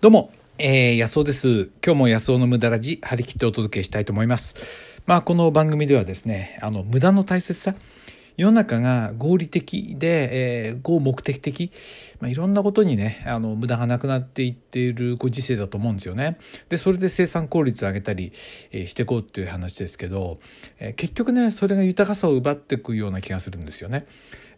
どうも、えー、安尾です。今日も安尾の無駄ラジ、張り切ってお届けしたいと思います。まあ、この番組ではですね、あの、無駄の大切さ、世の中が合理的で、えー、合目的的、まあ、いろんなことにね、あの、無駄がなくなっていっているご時世だと思うんですよね。で、それで生産効率を上げたり、えー、していこうっていう話ですけど、えー、結局ね、それが豊かさを奪っていくような気がするんですよね。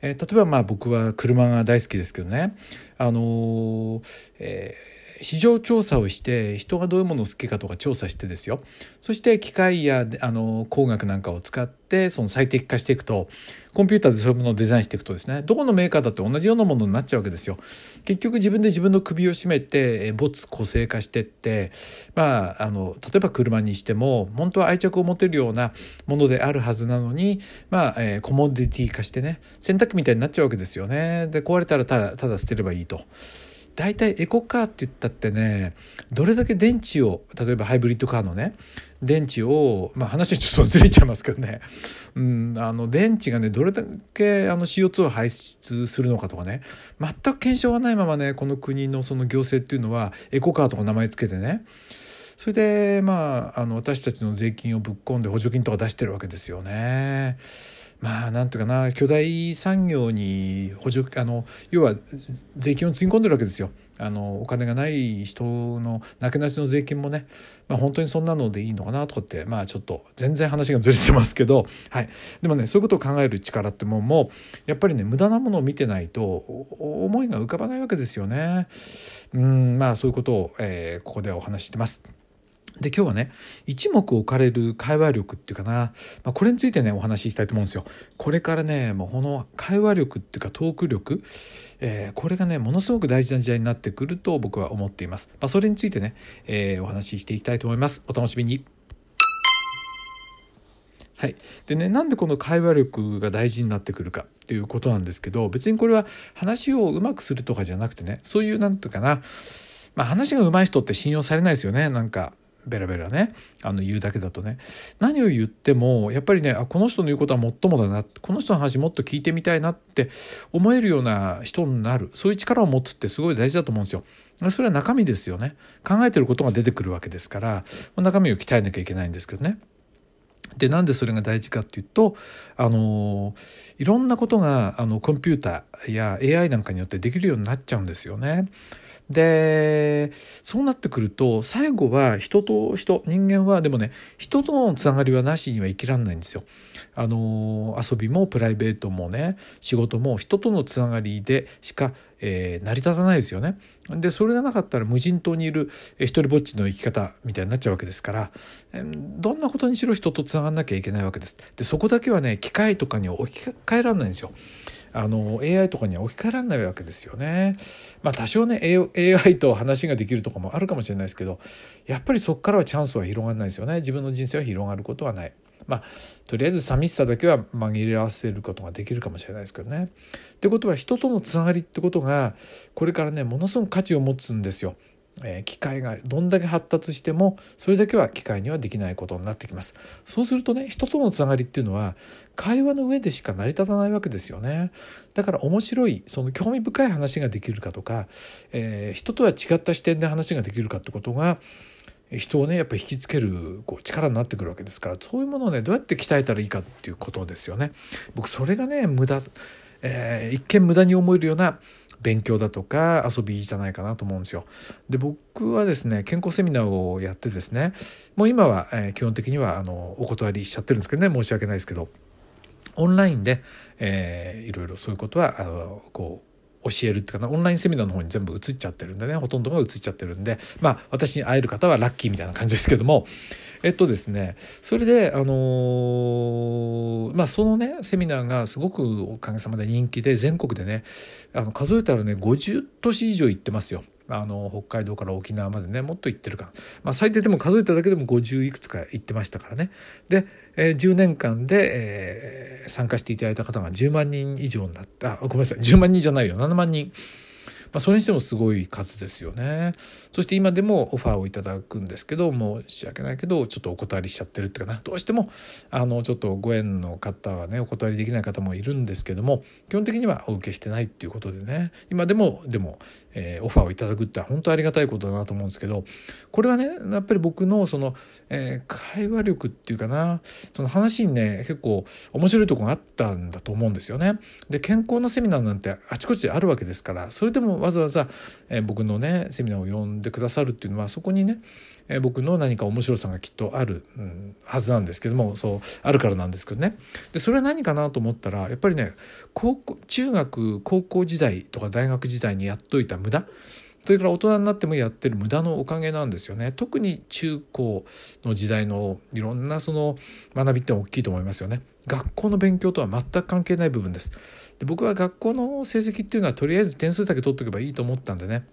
えー、例えばまあ僕は車が大好きですけどね、あのー、えー市場調査をして人がどういうものを好きかとか調査してですよそして機械やあの工学なんかを使ってその最適化していくとコンピューターでそういうものをデザインしていくとですねどこのメーカーだって同じようなものになっちゃうわけですよ。結局自分で自分の首を絞めて没個性化してってまああの例えば車にしても本当は愛着を持てるようなものであるはずなのにまあ、えー、コモディティ化してね洗濯機みたいになっちゃうわけですよね。で壊れたらただただ捨てればいいと。大体エコカーって言ったってねどれだけ電池を例えばハイブリッドカーのね電池をまあ話ちょっとずれちゃいますけどね、うん、あの電池がねどれだけあの CO2 を排出するのかとかね全く検証がないままねこの国のその行政っていうのはエコカーとか名前つけてねそれでまああの私たちの税金をぶっ込んで補助金とか出してるわけですよね。まあなんていうかな巨大産業に補助あの要は税金をつぎ込んでるわけですよ。あのお金がない人のなけなしの税金もね、まあ、本当にそんなのでいいのかなとかってまあちょっと全然話がずれてますけど、はい、でもねそういうことを考える力ってもうもうやっぱりね無駄なものを見てないと思いが浮かばないわけですよね。うんまあそういうことを、えー、ここではお話ししてます。で今日はね一目置かれる会話力っていうかな、まあ、これについてねお話ししたいと思うんですよ。これからねもうこの会話力っていうかトーク力、えー、これがねものすごく大事な時代になってくると僕は思っています。まあ、それについてね、えー、お話ししていきたいと思います。お楽しみに。はい、でねなんでこの会話力が大事になってくるかっていうことなんですけど別にこれは話をうまくするとかじゃなくてねそういうなんていうかなまあ、話が上手い人って信用されないですよねなんかベラベラねあの言うだけだとね何を言ってもやっぱりねあこの人の言うことはもっともだなこの人の話もっと聞いてみたいなって思えるような人になるそういう力を持つってすごい大事だと思うんですよ。それは中身ですよね考えてることが出てくるわけですから中身を鍛えなきゃいけないんですけどね。でなんでそれが大事かっていうとあのいろんなことがあのコンピューターや AI なんかによってできるようになっちゃうんですよね。でそうなってくると最後は人と人人間はでもね人とのつながりはなしには生きらんないんですよ。あの遊びもプライベートもね仕事も人とのつながりでしか、えー、成り立たないですよね。でそれがなかったら無人島にいる一人ぼっちの生き方みたいになっちゃうわけですからどんなことにしろ人とつながんなきゃいけないわけです。でそこだけはね機械とかに置き換えられないんですよ。あの AI とかには置き換えられないわけですよね。まあ多少ね AI と話ができるとかもあるかもしれないですけどやっぱりそこからはチャンスは広がらないですよね自分の人生は広がることはない。まあとりあえず寂しさだけは紛れ合わせることができるかもしれないですけどね。ってことは人とのつながりってことがこれからねものすごく価値を持つんですよ。え機械がどんだけ発達してもそれだけは機械にはできないことになってきますそうするとね人とのつながりっていうのは会話の上でしか成り立たないわけですよねだから面白いその興味深い話ができるかとか、えー、人とは違った視点で話ができるかってことが人をねやっぱ引きつけるこう力になってくるわけですからそういうものをねどうやって鍛えたらいいかっていうことですよね僕それがね無駄えー、一見無駄に思えるような勉強だとか遊びじゃないかなと思うんですよ。で僕はですね健康セミナーをやってですねもう今は、えー、基本的にはあのお断りしちゃってるんですけどね申し訳ないですけどオンラインで、えー、いろいろそういうことはあのこう教えるっていうかなオンラインセミナーの方に全部移っちゃってるんでねほとんどが移っちゃってるんでまあ私に会える方はラッキーみたいな感じですけどもえっとですねそれであのー、まあそのねセミナーがすごくおかげさまで人気で全国でねあの数えたらね50都市以上行ってますよ。あの北海道から沖縄までねもっと行ってるか。まあ、最低でも数えただけでも50いくつか行ってましたからね。で、えー、10年間で、えー、参加していただいた方が10万人以上になった。あごめんなさい。10万人じゃないよ。7万人。まあ、それにしてもすごい数ですよね。そして今でもオファーをいただくんですけど申し訳ないけどちょっとお断りしちゃってるっていうかなどうしてもあのちょっとご縁の方はねお断りできない方もいるんですけども基本的にはお受けしてないっていうことでね今でもでも、えー、オファーをいただくって本当ありがたいことだなと思うんですけどこれはねやっぱり僕のその、えー、会話力っていうかなその話にね結構面白いとこがあったんだと思うんですよね。で健康なセミナーなんてあちこちであるわけですからそれでもわざわざ、え、僕のねセミナーを呼んでくださるっていうのはそこにね、え、僕の何か面白さがきっとある、うん、はずなんですけどもそうあるからなんですけどね。でそれは何かなと思ったらやっぱりね高校中学高校時代とか大学時代にやっといた無駄。それから大人になってもやってる無駄のおかげなんですよね。特に中高の時代のいろんなその学びって大きいと思いますよね。学校の勉強とは全く関係ない部分です。で僕は学校の成績っていうのはとりあえず点数だけ取っとけばいいと思ったんでね。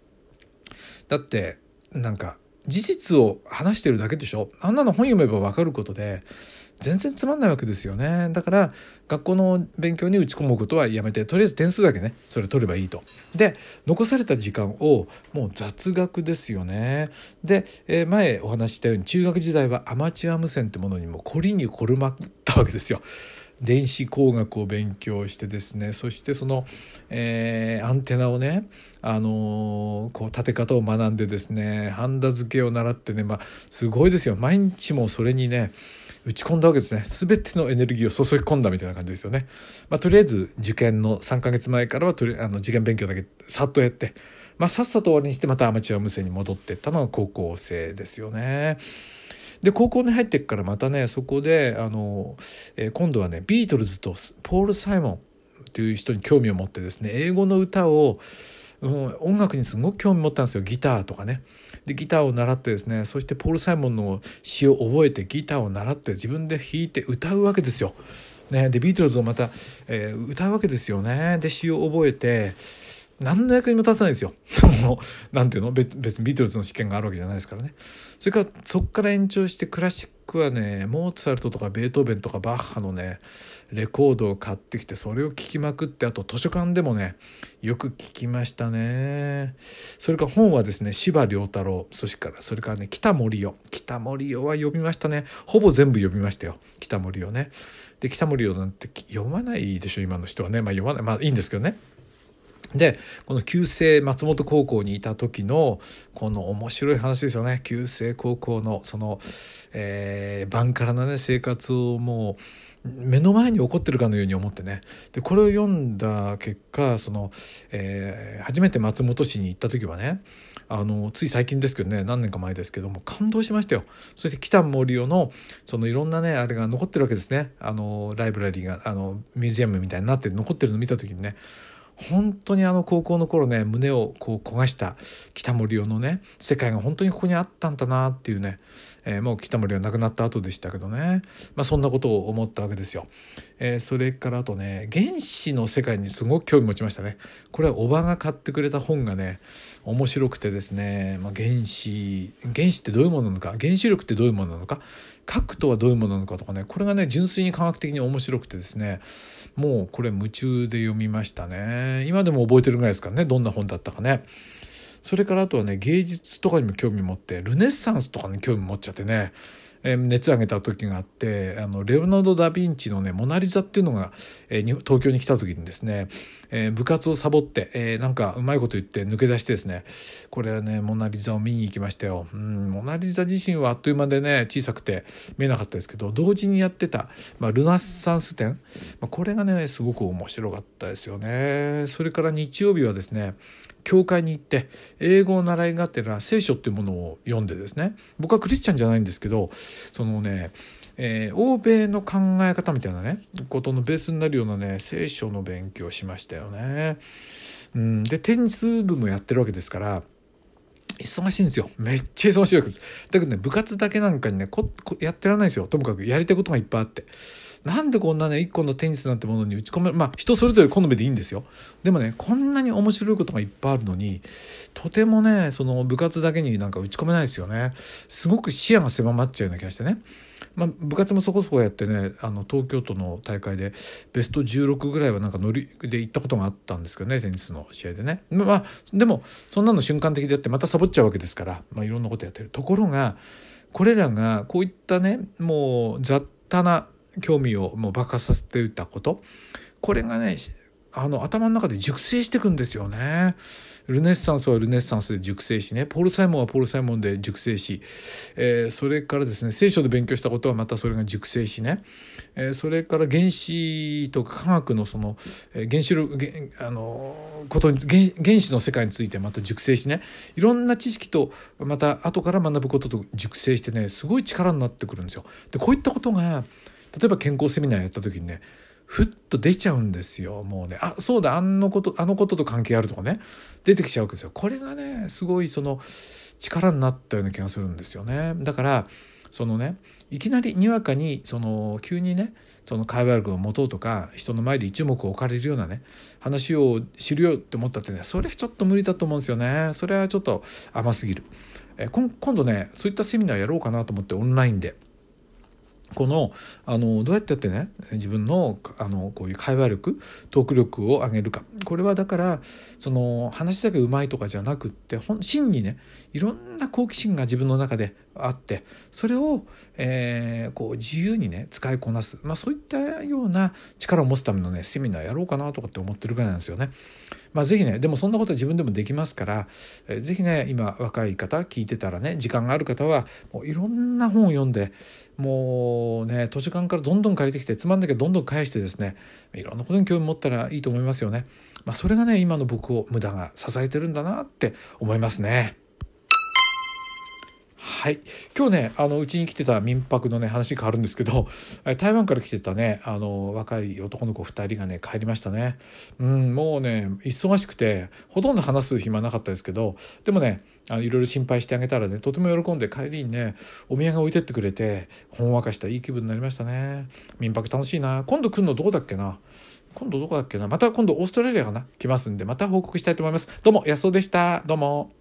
だってなんか事実を話してるだけでしょ。あんなの本読めば分かることで全然つまんないわけですよね。だから学校の勉強に打ち込むことはやめてとりあえず点数だけねそれ取ればいいと。で残された時間をもう雑学ですよね。で、えー、前お話ししたように中学時代はアマチュア無線ってものにも凝りに凝るまったわけですよ。電子工学を勉強してですねそしてその、えー、アンテナをね、あのー、こう立て方を学んでですねハンダ付けを習ってね、まあ、すごいですよ。毎日もそれにね打ち込んだわけですね。全てのエネルギーを注ぎ込んだみたいな感じですよね、まあ、とりあえず受験の3ヶ月前からはとりあの受験勉強だけさっとやって、まあ、さっさと終わりにしてまたアマチュア無線に戻っていったのが高校生ですよね。で高校に入ってからまたねそこであの、えー、今度はねビートルズとポール・サイモンという人に興味を持ってですね英語の歌を音楽にすごく興味持ったんですよギターとかね。でギターを習ってですねそしてポール・サイモンの詩を覚えてギターを習って自分で弾いて歌うわけですよ。ね、でビートルズをまた、えー、歌うわけですよね。で詩を覚えて何の役にも立たないですよ。その、なんていうの？別にビートルズの試験があるわけじゃないですからね。それから、そこから延長してクラシックはね、モーツァルトとかベートーベンとかバッハのね、レコードを買ってきて、それを聴きまくって、あと図書館でもね、よく聞きましたね。それから本はですね、司馬太郎、そしてから、それからね、北森夫。北森夫は読みましたね。ほぼ全部読みましたよ。北森夫ね。で、北森夫なんて読まないでしょ、今の人はね。まあ読まない。まあいいんですけどね。でこの旧制松本高校にいた時のこの面白い話ですよね。旧制高校のその、えー、バンカラなね生活をもう目の前に起こってるかのように思ってね。でこれを読んだ結果その、えー、初めて松本市に行った時はねあのつい最近ですけどね何年か前ですけども感動しましたよ。そして北森夫のそのいろんなねあれが残ってるわけですね。あのライブラリーがあのミュージアムみたいになって残ってるのを見た時にね本当にあの高校の頃ね胸をこう焦がした北森夫のね世界が本当にここにあったんだなっていうね、えー、もう北森は亡くなった後でしたけどね、まあ、そんなことを思ったわけですよ。えー、それからあとね原始の世界にすごく興味持ちましたね。これはおばが買ってくれた本がね面白くてですね、まあ、原子原子ってどういうものなのか原子力ってどういうものなのか核とはどういうものなのかとかねこれがね純粋に科学的に面白くてですねもうこれ夢中で読みましたね。今でも覚えてるぐらいですからねどんな本だったかね。それからあとはね芸術とかにも興味持ってルネッサンスとかに興味持っちゃってね熱上げた時があってあのレオナルド・ダ・ヴィンチのね「モナ・リザ」っていうのが、東京に来た時にですね、部活をサボって、え、なんかうまいこと言って抜け出してですねこれはねモナ・リザを見に行きましたよ。うん、モナ・リザ自身はあっという間でね小さくて見えなかったですけど同時にやってた、まあ、ルナッサンス展、まあ、これがねすごく面白かったですよね。それから日曜日はですね教会に行って英語を習いがてら聖書っていうものを読んでですね。僕はクリスチャンじゃないんですけどそのねえー、欧米の考え方みたいなねことのベースになるようなね聖書の勉強しましたよね。うん、でテニス部もやってるわけですから忙しいんですよ。めっちゃ忙しいわけです。だけどね部活だけなんかにねこやってられないですよ。ともかくやりたいことがいっぱいあって。なんでこんなね一個のテニスなんてものに打ち込めまあ人それぞれ好みでいいんですよ。でもねこんなに面白いことがいっぱいあるのにとてもねその部活だけになんか打ち込めないですよね。すごく視野が狭まっちゃうような気がしてね。まあ、部活もそこそこやってねあの東京都の大会でベスト16ぐらいはなんか乗りで行ったことがあったんですけどねテニスの試合でね。まあでもそんなの瞬間的でやってまたサボっちゃうわけですから、まあ、いろんなことやってる。ところがこれらがこういったねもう雑多な興味をもう爆発させていたことこれがねあの頭の中で熟成していくんですよね。ルネッサンスはルネッサンスで熟成しねポール・サイモンはポール・サイモンで熟成し、えー、それからですね聖書で勉強したことはまたそれが熟成しね、えー、それから原子とか科学のその、えー、原子力あのことに原原子の世界についてまた熟成しねいろんな知識とまた後から学ぶことと熟成してねすごい力になってくるんですよ。でこういったことが例えば健康セミナーやった時にねふっと出ちゃうんですよ。もうねあそうだあのことあのことと関係あるとかね出てきちゃうわけですよ。これがねすごいその力になったような気がするんですよね。だからそのねいきなりにわかにその急にねその会話力を持とうとか人の前で一目置かれるようなね話を知るよって思ったってねそれはちょっと無理だと思うんですよね。それはちょっと甘すぎる。え今度ねそういったセミナーやろうかなと思ってオンラインで。このあのどうやってやってね自分のあのこういう会話力トーク力を上げるか。これはだからその話だけうまいとかじゃなくって真にねいろんな好奇心が自分の中であってそれを、えー、こう自由にね使いこなす、まあ、そういったような力を持つためのねセミナーやろうかなとかって思ってるぐらいなんですよね。まあ、ぜひねでもそんなことは自分でもできますから、えー、ぜひね今若い方聞いてたらね時間がある方はもういろんな本を読んでもうね図書館からどんどん借りてきてつまんなきゃどんどん返してですねいろんなことに興味持ったらいいと思いますよね。まあ、それがね今の僕を無駄が支えてるんだなって思いますね。はい。今日ねあのうちに来てた民泊のね話変わるんですけど台湾から来てたねあの若い男の子2人がね帰りましたね。うんもうね忙しくてほとんど話す暇なかったですけどでもねあのいろいろ心配してあげたらねとても喜んで帰りにねお土産置いてってくれてほんわかしたいい気分になりましたね。民泊楽しいな。今度来るのどこだっけな？今度どこだっけな？また今度オーストラリアかな？来ますんでまた報告したいと思います。どうも安尾でした。どうも。